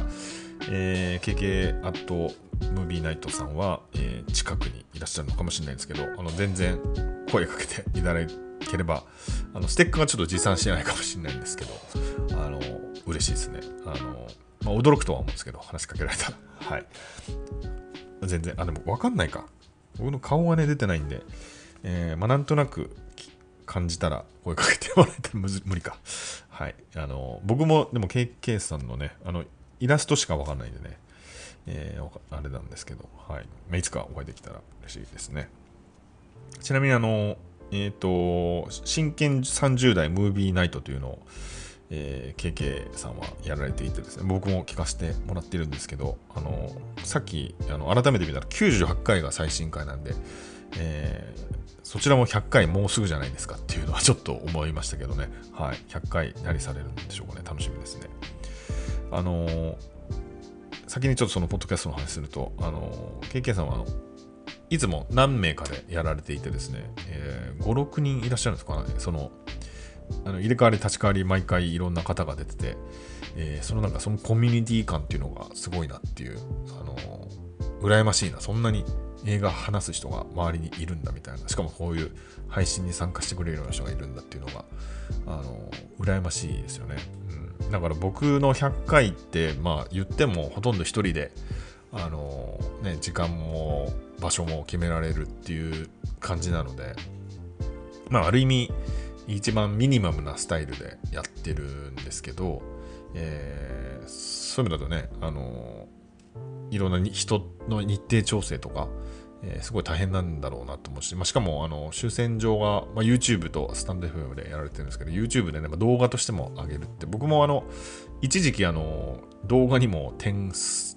えー、KK アットムービーナイトさんは、えー近くにいらっしゃるのかもしれないんですけど、あの全然声かけていただければ、あのステッカーがちょっと持参してないかもしれないんですけど、あの嬉しいですね。あのまあ、驚くとは思うんですけど、話しかけられたら。[laughs] はい。全然、あ、でも分かんないか。僕の顔がね、出てないんで、えーまあ、なんとなく感じたら声かけてもらえたら無理か。はい。あの、僕も、でも KK さんのね、あの、イラストしか分かんないんでね、えーあれなんですけど、はい。まあいつかお会いできたら嬉しいですね。ちなみに、あの、えっ、と、真剣30代ムービーナイトというのを、えー KK さんはやられていてですね、僕も聞かせてもらってるんですけど、あの、さっき、あの、改めて見たら98回が最新回なんで、えーそちらも100回もうすぐじゃないですかっていうのはちょっと思いましたけどね、はい、100回何されるんでしょうかね、楽しみですね。あのー先にちょっとそのポッドキャストの話すると、あのー KK さんはいつも何名かでやられていてですね、えー5、6人いらっしゃるんですかね、そのあの入れ替わり立ち替わり毎回いろんな方が出てて、えーそのなんかそのコミュニティ感っていうのがすごいなっていう、あのー羨ましいな、そんなに映画話す人が周りにいるんだみたいな、しかもこういう配信に参加してくれるような人がいるんだっていうのが、あの羨ましいですよね。うん、だから僕の100回って、まあ言ってもほとんど一人で、あのね、時間も場所も決められるっていう感じなので、まあ、ある意味、一番ミニマムなスタイルでやってるんですけど、えーそういう意味だとね、あのいろんな人の日程調整とか、えーすごい大変なんだろうなと思うし、まあ、しかも、あの、終戦場が、まあ、YouTube とスタンド FM でやられてるんですけど、YouTube でね、まあ動画としても上げるって、僕もあの、一時期あの、動画にも転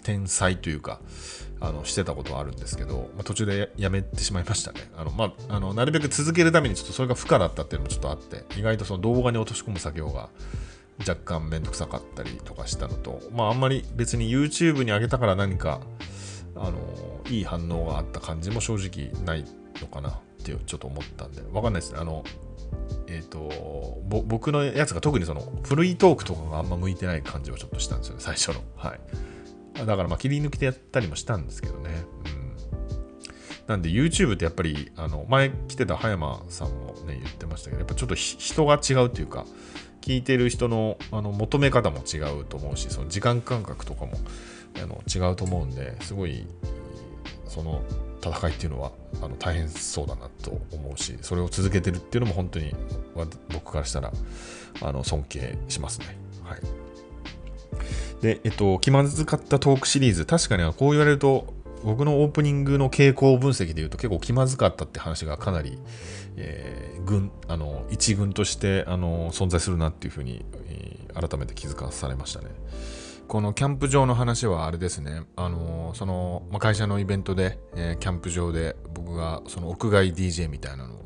転載というか、あのしてたことはあるんですけど、まあ、途中でややめてしまいましたね。あのまあ、あのなるべく続けるためにちょっとそれが負荷だったっていうのもちょっとあって、意外とその動画に落とし込む作業が若干めんどくさかったりとかしたのと、まああんまり別に YouTube に上げたから何か、あの、いい反応があった感じも正直ないのかなってちょっと思ったんで、わかんないですね。あの、えっ、と、僕のやつが特にそのフリートークとかがあんま向いてない感じはちょっとしたんですよね、最初の。はい。だからまあ切り抜きでやったりもしたんですけどね。うん。なんで YouTube ってやっぱり、あの、前来てた葉山さんもね、言ってましたけど、やっぱちょっと人が違うというか、聞いてる人のあの求め方も違うと思うし、その時間感覚とかもあの違うと思うんで、すごい、その戦いっていうのはあの大変そうだなと思うし、それを続けてるっていうのも本当に僕からしたらあの尊敬しますね。はい。で、えっと、気まずかったトークシリーズ、確かにあのこう言われると、僕のオープニングの傾向分析で言うと結構気まずかったって話がかなり、えー軍あの一軍としてあの存在するなっていうふうに、えー改めて気づかされましたね。このキャンプ場の話はあれですね、あのその、まあ、会社のイベントで、えーキャンプ場で僕がその屋外 DJ みたいなのを、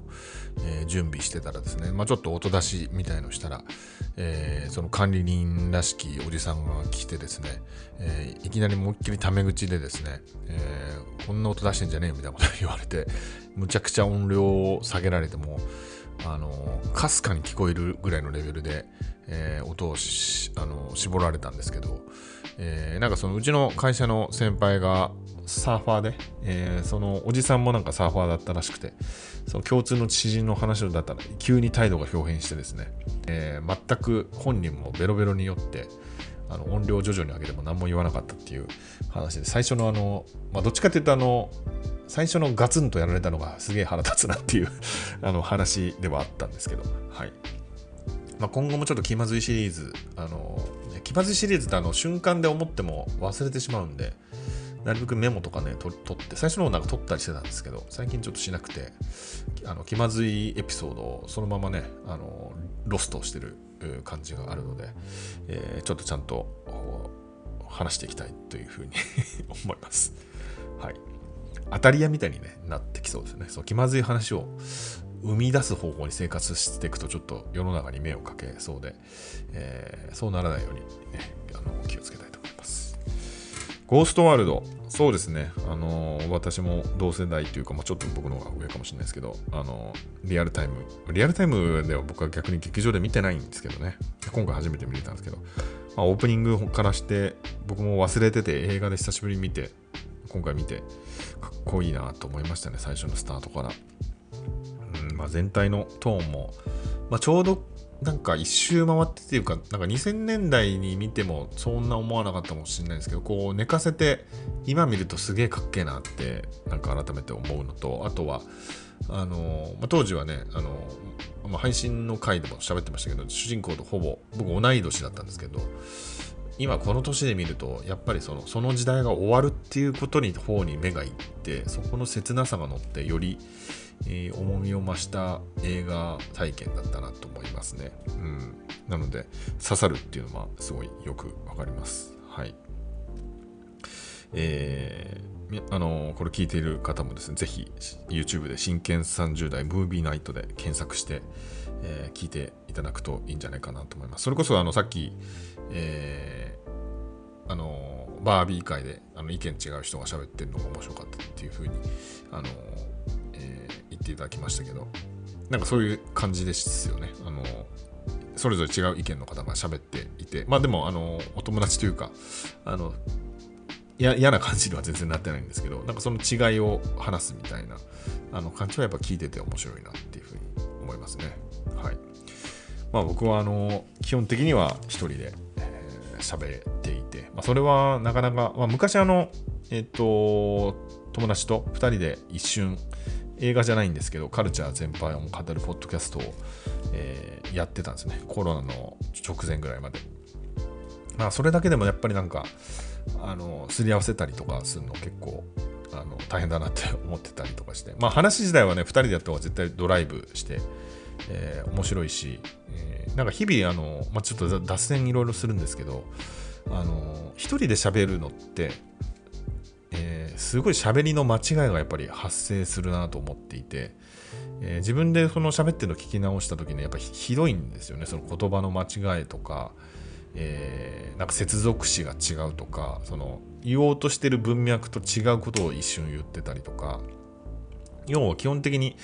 えー準備してたらですね、まあ、ちょっと音出しみたいのしたら、えーその管理人らしきおじさんが来てですね、えーいきなり思いっきりタメ口でですね、えーこんな音出してんじゃねえみたいなこと言われて、むちゃくちゃ音量を下げられても、あのかすかに聞こえるぐらいのレベルで、えー音をしあの絞られたんですけど、えーなんかそのうちの会社の先輩がサーファーで、えーそのおじさんもなんかサーファーだったらしくて、その共通の知人の話だったら急に態度が表変してですね、えー全く本人もベロベロによって、あの音量を徐々に上げても何も言わなかったっていう話で、最初のあの、まあ、どっちかっていうとあの、最初のガツンとやられたのがすげえ腹立つなっていうあの話ではあったんですけど、はい。まあ、今後もちょっと気まずいシリーズ、あの、気まずいシリーズってあの瞬間で思っても忘れてしまうんで、なるべくメモとかね、と取って、最初の方なんか取ったりしてたんですけど、最近ちょっとしなくて、あの気まずいエピソードをそのままね、あのロストしてる感じがあるので、えーちょっとちゃんと話していきたいというふうに [laughs] 思います。はい。当たり屋みたいに、ね、なってきそうですね。そう気まずい話を生み出す方向に生活していくとちょっと世の中に目をかけそうで、えー、そうならないように、ね、あの気をつけたいと思います。ゴーストワールド、そうですね、あの、私も同世代というか、まあ、ちょっと僕の方が上かもしれないですけど、あの、リアルタイム、リアルタイムでは僕は逆に劇場で見てないんですけどね、今回初めて見れたんですけど、まあ、オープニングからして僕も忘れてて映画で久しぶりに見て、今回見て、かっこいいなと思いましたね、最初のスタートから。全体のトーンも、まあ、ちょうどなんか一周回ってっていうか、なんか2000年代に見てもそんな思わなかったかもしれないですけど、こう寝かせて今見るとすげえかっけえなって、なんか改めて思うのと、あとは、あのまあ、当時はね、あのまあ、配信の回でも喋ってましたけど、主人公とほぼ僕同い年だったんですけど、今この年で見るとやっぱりそのその時代が終わるっていうことに方に目がいってそこの切なさが乗ってより、えー、重みを増した映画体験だったなと思いますね、うん、なので刺さるっていうのはすごいよくわかります。はい。えー、あのこれ聞いている方もですね、ぜひ YouTube で真剣30代ムービーナイトで検索して、えー、聞いていただくといいんじゃないかなと思います。それこそあのさっき、えあのバービー界であの意見違う人が喋ってるのが面白かったっていうふうにあの、言っていただきましたけどなんかそういう感じですよね。あのそれぞれ違う意見の方が喋っていてまあでもあのお友達というかあの嫌な感じには全然なってないんですけどなんかその違いを話すみたいなあの感じはやっぱ聞いてて面白いなっていうふうに思いますね。はい。まあ僕はあの基本的には一人で喋っていて、まあ、それはなかなか、まあ、昔あの、えっ、と、友達と2人で一瞬、映画じゃないんですけど、カルチャー全般を語るポッドキャストを、えー、やってたんですね。コロナの直前ぐらいまで。まあ、それだけでもやっぱりなんか、あの、すり合わせたりとかするの結構、あの、大変だなって思ってたりとかして。まあ、話自体はね、2人でやった方が絶対ドライブして、えー、面白いし、えー、なんか日々あの、まあ、ちょっと脱線いろいろするんですけどあの一人で喋るのって、えー、すごい喋りの間違いがやっぱり発生するなと思っていて、えー、自分でその喋ってるの聞き直した時にやっぱりひどいんですよね。その言葉の間違いとか、えー、なんか接続詞が違うとかその言おうとしてる文脈と違うことを一瞬言ってたりとか。要は基本的に、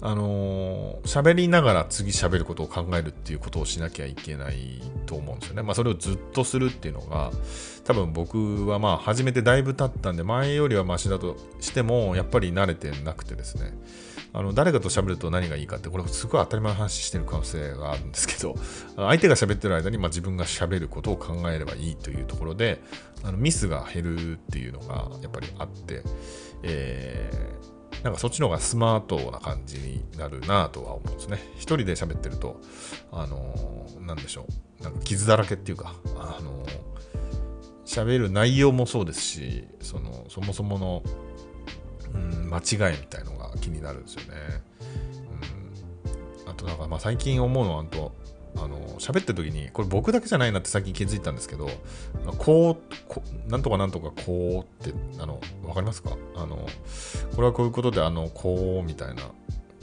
あの、喋りながら次喋ることを考えるっていうことをしなきゃいけないと思うんですよね。まあ、それをずっとするっていうのが、多分僕はまあ、始めてだいぶ経ったんで、前よりはマシだとしても、やっぱり慣れてなくてですね、あの誰かと喋ると何がいいかって、これすごい当たり前の話してる可能性があるんですけど、[laughs] 相手が喋ってる間にま自分が喋ることを考えればいいというところで、あのミスが減るっていうのがやっぱりあって、えーなんかそっちの方がスマートな感じになるなとは思うんですね。一人で喋ってると、あのー、なんでしょう。なんか傷だらけっていうか、あのー、喋る内容もそうですし、その、そもそもの、うん、間違いみたいのが気になるんですよね。うん、あとなんか、まあ最近思うのは、と、あの喋ってる時にこれ僕だけじゃないなって最近気づいたんですけどこうこなんとかなんとかこうってあの分かりますか？あのこれはこういうことであのこうみたいな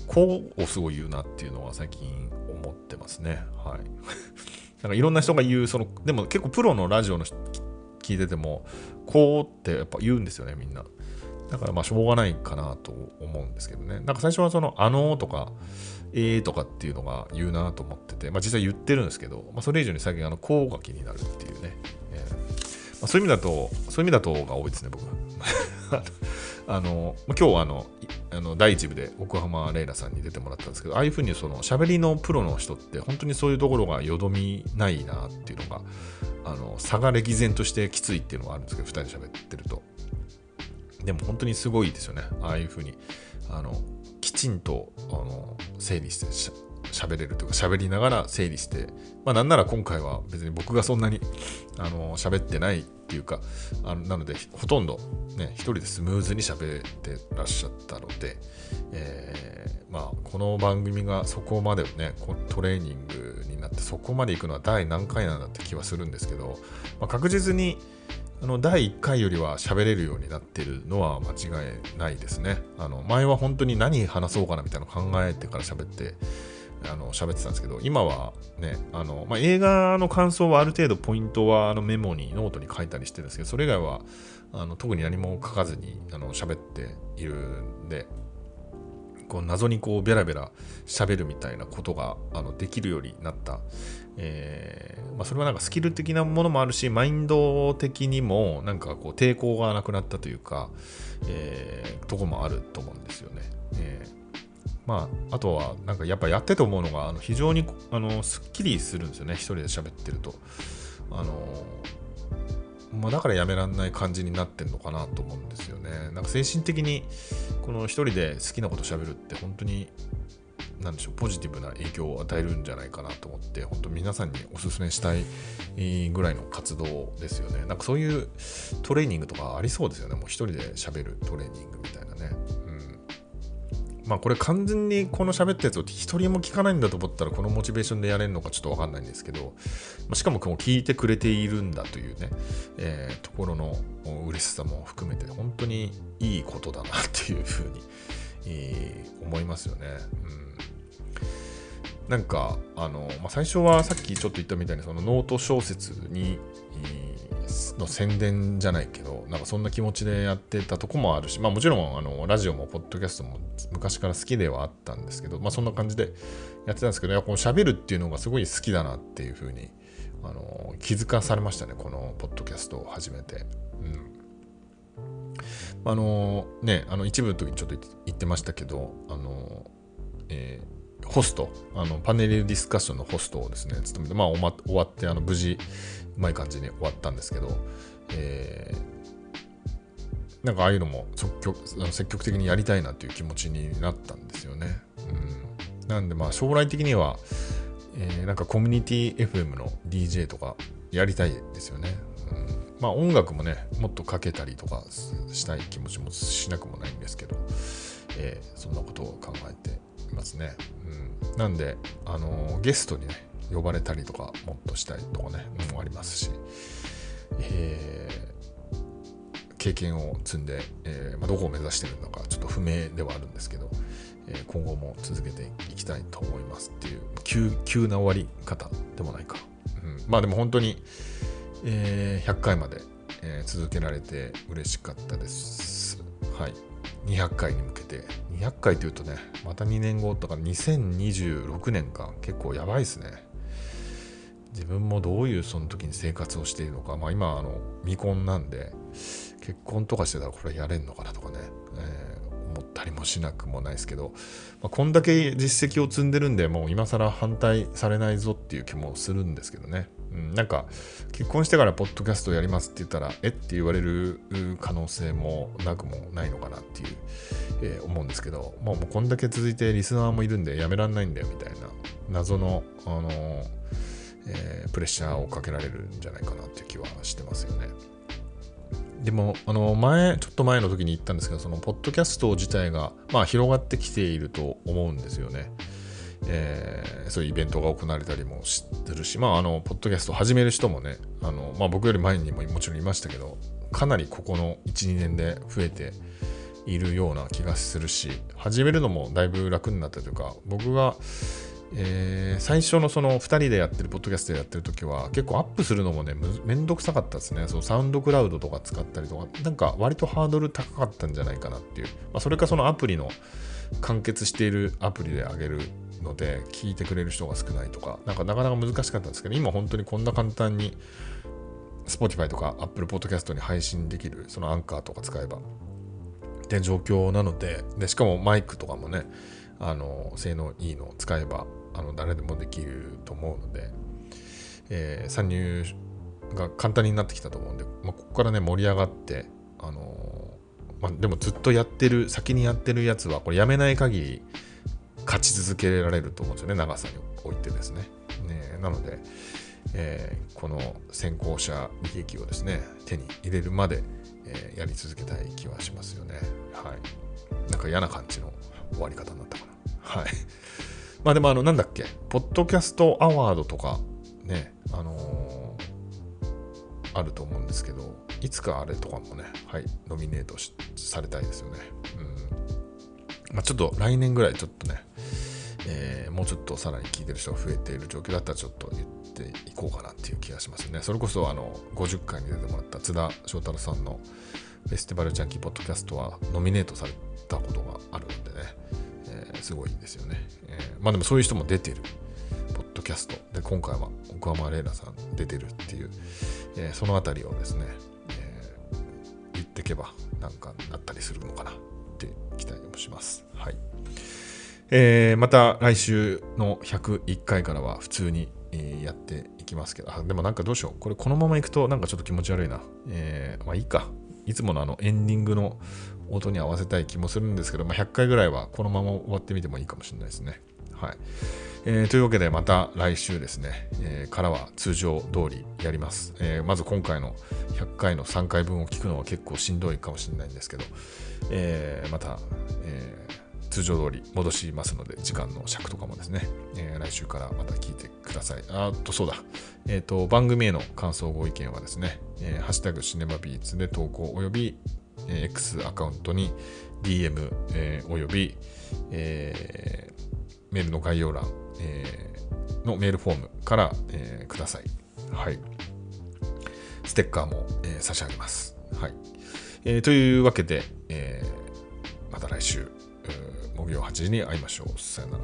こうをすごい言うなっていうのは最近思ってますね。はい。[laughs] なんかいろんな人が言うそのでも結構プロのラジオの聞いててもこうってやっぱ言うんですよねみんな。だからまあしょうがないかなと思うんですけどね。なんか最初はそのあのとかえーとかっていうのが言うなと思ってて、まあ、実際言ってるんですけど、まあ、それ以上に最近あの、こうが気になるっていうね。えーまあ、そういう意味だと、そういう意味だとが多いですね、僕は。[laughs] あの、今日はあの、あの第1部で奥浜レイラさんに出てもらったんですけど、ああいうふうにその喋りのプロの人って本当にそういうところがよどみないなっていうのが、あの差が歴然としてきついっていうのがあるんですけど、2人で喋ってると。でも本当にすごいですよね。ああいうふうに、あの、ちんとあの整理してし喋れるというか喋りながら整理して、まあなんなら今回は別に僕がそんなにあの喋ってないっていうかあなのでほとんどね一人でスムーズに喋ってらっしゃったので、えー、まあこの番組がそこまでねトレーニングになってそこまで行くのは第何回なんだって気はするんですけど、まあ、確実にあの第1回よりは喋れるようになってるのは間違いないですね。あの前は本当に何話そうかなみたいなの考えてから喋ってあの喋ってたんですけど、今はね、あのまあ、映画の感想はある程度ポイントはあのメモに、ノートに書いたりしてるんですけど、それ以外はあの特に何も書かずにあの喋っているんで、こう謎にこうベラベラ喋るみたいなことがあのできるようになった、えー、まあ、それはなんかスキル的なものもあるしマインド的にもなんかこう抵抗がなくなったというか、えー、とこもあると思うんですよね。えーまあ、あとは、なんかやっぱやってて思うのが、あの非常にあのすっきりするんですよね、一人で喋ってると。あのまあ、だからやめらんない感じになってんのかなと思うんですよね。なんか精神的にこの一人で好きなこと喋るって本当になんでしょうポジティブな影響を与えるんじゃないかなと思って本当皆さんにお勧めしたいぐらいの活動ですよね。なんかそういうトレーニングとかありそうですよね。もう一人で喋るトレーニングみたいなね。まあこれ完全にこの喋ったやつを一人も聞かないんだと思ったらこのモチベーションでやれるのかちょっとわかんないんですけど、しかも聞いてくれているんだというね、えー、ところの嬉しさも含めて本当にいいことだなっていうふうに、思いますよね。うんなんかあの、まあ、最初はさっきちょっと言ったみたいにそのノート小説に、の宣伝じゃないけど、なんかそんな気持ちでやってたとこもあるし、まあもちろんあのラジオもポッドキャストも昔から好きではあったんですけど、まあそんな感じでやってたんですけど、やこの喋るっていうのがすごい好きだなっていうふうにあの気づかされましたね、このポッドキャストを始めて。うんあのね、あの一部の時にちょっと言ってましたけど、あの、えーホスト、あのパネルディスカッションのホストをですね、務めて、まあ、ま終わって、あの無事、うまい感じに終わったんですけど、えー、なんかああいうのも積極積極的にやりたいなっていう気持ちになったんですよね。うん、なんでまあ将来的には、えー、なんかコミュニティ FM の DJ とかやりたいですよね。うん、まあ音楽もね、もっとかけたりとかしたい気持ちもしなくもないんですけど、えー、そんなことを考えてますね。うん、なんで、あの、ゲストにね、呼ばれたりとかもっとしたいとかね、もありますし、えー、経験を積んで、えー、まあ、どこを目指してるのかちょっと不明ではあるんですけど、えー、今後も続けていきたいと思いますっていう急急な終わり方でもないか、うん、まあでも本当に、え100回まで、え続けられて嬉しかったです。はい。200回に向けて。200回というとねまた2年後とか2026年か。結構やばいですね。自分もどういうその時に生活をしているのか、まあ、今あの未婚なんで結婚とかしてたらこれやれんのかなとかね、えー、思ったりもしなくもないですけど、まあ、こんだけ実績を積んでるんでもう今更反対されないぞっていう気もするんですけどね、うん、なんか結婚してからポッドキャストやりますって言ったらえって言われる可能性もなくもないのかなっていう、えー、思うんですけど、まあ、もうこんだけ続いてリスナーもいるんでやめらんないんだよみたいな謎のあのーえー、プレッシャーをかけられるんじゃないかなっていう気はしてますよね。でも、あの、前、ちょっと前の時に言ったんですけど、その、ポッドキャスト自体が、まあ、広がってきていると思うんですよね。えー、そういうイベントが行われたりもしてるし、まあ、あの、ポッドキャスト始める人もね、あの、まあ、僕より前にももちろんいましたけど、かなりここの1、2年で増えているような気がするし、始めるのもだいぶ楽になったというか、僕が、えー、最初のその2人でやってるポッドキャストでやってる時は結構アップするのもねめんどくさかったですね。そのサウンドクラウドとか使ったりとか。なんか割とハードル高かったんじゃないかなっていう、まあ、それかそのアプリの完結しているアプリで上げるので聞いてくれる人が少ないとかなんかなかなか難しかったんですけど今本当にこんな簡単に Spotify とか Apple Podcast に配信できるそのアンカーとか使えばって状況なのででしかもマイクとかもねあの性能いいのを使えばあの誰でもできると思うので、えー、参入が簡単になってきたと思うんで、まあ、ここからね盛り上がってあのまあ、でもずっとやってる先にやってるやつはこれやめない限り勝ち続けられると思うんですよね長さにおいてですね。ねなので、えー、この先行者利益をですね手に入れるまで、えー、やり続けたい気はしますよね。はい。なんか嫌な感じの終わり方になったかな。はい。まあでもあの、なんだっけ、ポッドキャストアワードとかね、あのー、あると思うんですけど、いつかあれとかもね、はい、ノミネートされたいですよね。うん。まあ、ちょっと来年ぐらいちょっとね、えー、もうちょっとさらに聞いてる人が増えている状況だったらちょっと言っていこうかなっていう気がしますね。それこそあの50回に出てもらった津田翔太郎さんのフェスティバルジャンキーポッドキャストはノミネートされたことがあるのでね、えー、すごいんですよね。えー、まあでもそういう人も出てるポッドキャストで今回は奥山玲奈さん出てるっていう、えー、そのあたりをですね、えー、言ってけばなんかなったりするのかなもします。はい。えー、また来週の101回からは普通に、え、やっていきますけど、あ、でもなんかどうしよう。これこのままいくとなんかちょっと気持ち悪いな。えー、まあいいか。いつものあのエンディングの音に合わせたい気もするんですけど、まあ、100回ぐらいはこのまま終わってみてもいいかもしれないですね。はい。えー、というわけでまた来週ですね、えー、からは通常通りやります、えー、まず今回の100回の3回分を聞くのは結構しんどいかもしれないんですけど、えまた、え通常通り戻しますので、時間の尺とかもですね、え来週からまた聞いてください。あっと、そうだ、えっ、と、番組への感想、ご意見はですね、えハッシュタグシネマビーツで投稿および、X アカウントに DM、えおよび、えメールの概要欄、えー、のメールフォームから、えー、ください。はい。ステッカーも、えー、差し上げます。はい。えー、というわけで、えー、また来週、木曜8時に会いましょう。さよなら。